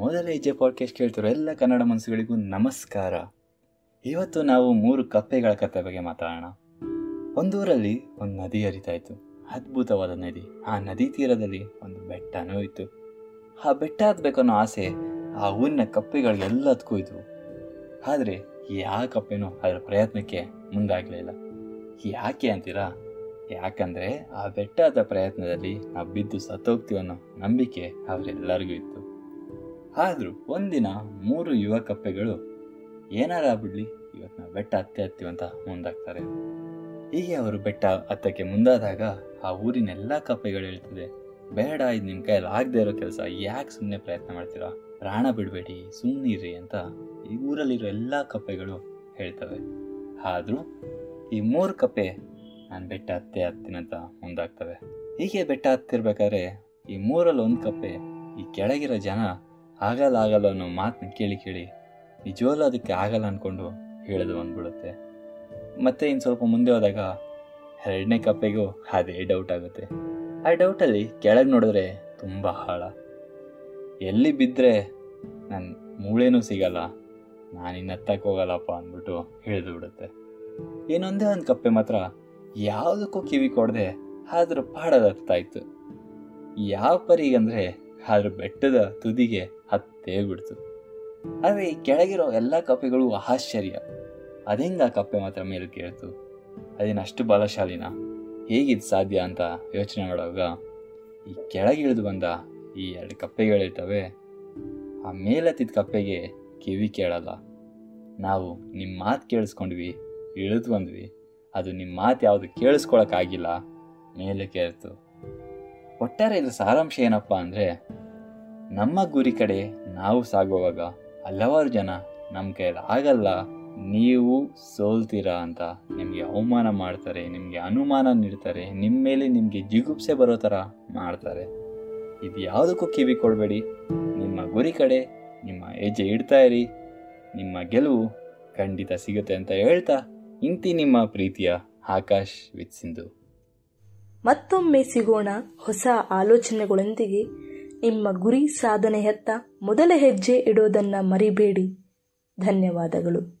ಹೆಜ್ಜೆ ಪಾಡ್ಕಾಸ್ಟ್ ಕೇಳ್ತಿರೋ ಎಲ್ಲ ಕನ್ನಡ ಮನಸ್ಸುಗಳಿಗೂ ನಮಸ್ಕಾರ. ಇವತ್ತು ನಾವು ಮೂರು ಕಪ್ಪೆಗಳ ಕಥೆ ಬಗ್ಗೆ ಮಾತಾಡೋಣ. ಒಂದೂರಲ್ಲಿ ಒಂದು ನದಿ ಹರಿತಾ ಇತ್ತು. ಅದ್ಭುತವಾದ ನದಿ. ಆ ನದಿ ತೀರದಲ್ಲಿ ಒಂದು ಬೆಟ್ಟನೂ ಇತ್ತು. ಆ ಬೆಟ್ಟ ಹತ್ಬೇಕನ್ನೋ ಆಸೆ ಆ ಊರಿನ ಕಪ್ಪೆಗಳಿಗೆಲ್ಲದಕ್ಕೂ ಇದ್ವು ಆದರೆ ಯಾವ ಕಪ್ಪೆನೂ ಅದರ ಪ್ರಯತ್ನಕ್ಕೆ ಮುಂದಾಗಲಿಲ್ಲ. ಯಾಕೆ ಅಂತೀರಾ? ಯಾಕಂದರೆ ಆ ಬೆಟ್ಟದ ಪ್ರಯತ್ನದಲ್ಲಿ ನಾವು ಬಿದ್ದು ಸತ್ತೋಗ್ತೀವಿ ಅನ್ನೋ ನಂಬಿಕೆ ಅವರೆಲ್ಲರಿಗೂ ಇತ್ತು. ಆದರೂ ಒಂದಿನ ಮೂರು ಯುವ ಕಪ್ಪೆಗಳು ಏನಾರ ಬಿಡಲಿ ಇವತ್ತು ನಾವು ಬೆಟ್ಟ ಹತ್ತೆ ಹತ್ತೀವಿ ಅಂತ ಮುಂದಾಗ್ತಾರೆ. ಹೀಗೆ ಅವರು ಬೆಟ್ಟ ಹತ್ತಕ್ಕೆ ಮುಂದಾದಾಗ ಆ ಊರಿನ ಎಲ್ಲ ಕಪ್ಪೆಗಳು ಹೇಳ್ತದೆ, ಬೇಡ, ಇದು ನಿಮ್ಮ ಕೈಯಲ್ಲಿ ಆಗದೆ ಇರೋ ಕೆಲಸ, ಯಾಕೆ ಸುಮ್ಮನೆ ಪ್ರಯತ್ನ ಮಾಡ್ತೀರಾ? ಪ್ರಾಣ ಬಿಡಬೇಡಿ ಸುಮ್ಮನಿರಿ ಅಂತ ಈ ಊರಲ್ಲಿರೋ ಎಲ್ಲ ಕಪ್ಪೆಗಳು ಹೇಳ್ತವೆ. ಆದರೂ ಈ ಮೂರು ಕಪ್ಪೆ ನಾನು ಬೆಟ್ಟ ಹತ್ತೆ ಹತ್ತಿನಂತ ಮುಂದಾಗ್ತವೆ. ಹೀಗೆ ಬೆಟ್ಟ ಹತ್ತಿರ್ಬೇಕಾದ್ರೆ ಈ ಮೂರಲ್ಲಿ ಒಂದು ಕಪ್ಪೆ ಈ ಕೆಳಗಿರೋ ಜನ ಆಗಲ್ಲ ಆಗಲ್ಲ ಅನ್ನೋ ಮಾತನ್ನ ಕೇಳಿ ಕೇಳಿ ನಿಜವಲ್ಲ ಅದಕ್ಕೆ ಆಗಲ್ಲ ಅಂದ್ಕೊಂಡು ಹೇಳೋದು ಬಂದ್ಬಿಡುತ್ತೆ. ಮತ್ತೆ ಇನ್ನು ಸ್ವಲ್ಪ ಮುಂದೆ ಹೋದಾಗ ಎರಡನೇ ಕಪ್ಪೆಗೂ ಅದೇ ಡೌಟ್ ಆಗುತ್ತೆ. ಆ ಡೌಟಲ್ಲಿ ಕೆಳಗೆ ನೋಡಿದ್ರೆ ತುಂಬ ಹಾಳ. ಎಲ್ಲಿ ಬಿದ್ದರೆ ನನ್ನ ಮೂಳೆನೂ ಸಿಗಲ್ಲ, ನಾನು ಇನ್ನು ಹತ್ತಕ್ಕೆ ಹೋಗಲ್ಲಪ್ಪ ಅಂದ್ಬಿಟ್ಟು ಹಿಡಿದು ಬಿಡುತ್ತೆ. ಇನ್ನೊಂದೇ ಒಂದು ಕಪ್ಪೆ ಮಾತ್ರ ಯಾವುದಕ್ಕೂ ಕಿವಿ ಕೊಡದೆ ಆದರೂ ಪಾಡದ ಯಾವ ಪರಿಗಂದ್ರೆ ಅದ್ರ ಬೆಟ್ಟದ ತುದಿಗೆ ಹತ್ತೇ ಬಿಡ್ತು ಆದರೆ ಈ ಕೆಳಗಿರೋ ಎಲ್ಲ ಕಪ್ಪೆಗಳು ಆಶ್ಚರ್ಯ ಅದೆಂಗ ಕಪ್ಪೆ ಮಾತ್ರ ಮೇಲೆ ಕೇಳ್ತು? ಅದೇನಷ್ಟು ಬಲಶಾಲಿನ? ಹೇಗಿದು ಸಾಧ್ಯ ಅಂತ ಯೋಚನೆ ಮಾಡುವಾಗ, ಈ ಕೆಳಗಿಳಿದು ಬಂದ ಈ ಎರಡು ಕಪ್ಪೆಗಳಿರ್ತವೆ ಆ ಮೇಲೆತ್ತಿದ ಕಪ್ಪೆಗೆ ಕಿವಿ ಕೇಳಲ್ಲ. ನಾವು ನಿಮ್ಮ ಮಾತು ಕೇಳಿಸ್ಕೊಂಡ್ವಿ, ಇಳಿದು ಬಂದ್ವಿ. ಅದು ನಿಮ್ಮ ಮಾತು ಯಾವುದು ಕೇಳಿಸ್ಕೊಳಕ್ಕಾಗಿಲ್ಲ ಮೇಲೆ ಕೇಳ್ತು. ಒಟ್ಟಾರೆ ಇದು ಸಾರಾಂಶ ಏನಪ್ಪ ಅಂದರೆ ನಮ್ಮ ಗುರಿ ಕಡೆ ನಾವು ಸಾಗುವಾಗ ಹಲವಾರು ಜನ ನಮ್ಮ ಕೈಯಲ್ಲಿ ಆಗಲ್ಲ, ನೀವು ಸೋಲ್ತೀರಾ ಅಂತ ನಿಮಗೆ ಅವಮಾನ ಮಾಡ್ತಾರೆ, ನಿಮಗೆ ಅನುಮಾನ ನೀಡ್ತಾರೆ, ನಿಮ್ಮ ಮೇಲೆ ನಿಮಗೆ ಜಿಗುಪ್ಸೆ ಬರೋ ಥರ ಮಾಡ್ತಾರೆ. ಇದು ಯಾವುದಕ್ಕೂ ಕಿವಿ ಕೊಡಬೇಡಿ. ನಿಮ್ಮ ಗುರಿ ಕಡೆ ನಿಮ್ಮ ಹೆಜ್ಜೆ ಇಡ್ತಾ ಇರಿ. ನಿಮ್ಮ ಗೆಲುವು ಖಂಡಿತ ಸಿಗುತ್ತೆ ಅಂತ ಹೇಳ್ತಾ ಇಂತಿ ನಿಮ್ಮ ಪ್ರೀತಿಯ ಆಕಾಶ್ ವಿತ್ ಸಿಂಧು. ಮತ್ತೊಮ್ಮೆ ಸಿಗೋಣ ಹೊಸ ಆಲೋಚನೆಗಳೊಂದಿಗೆ. ನಿಮ್ಮ ಗುರಿ ಸಾಧನೆಯತ್ತ ಮೊದಲ ಹೆಜ್ಜೆ ಇಡೋದನ್ನ ಮರಿಬೇಡಿ. ಧನ್ಯವಾದಗಳು.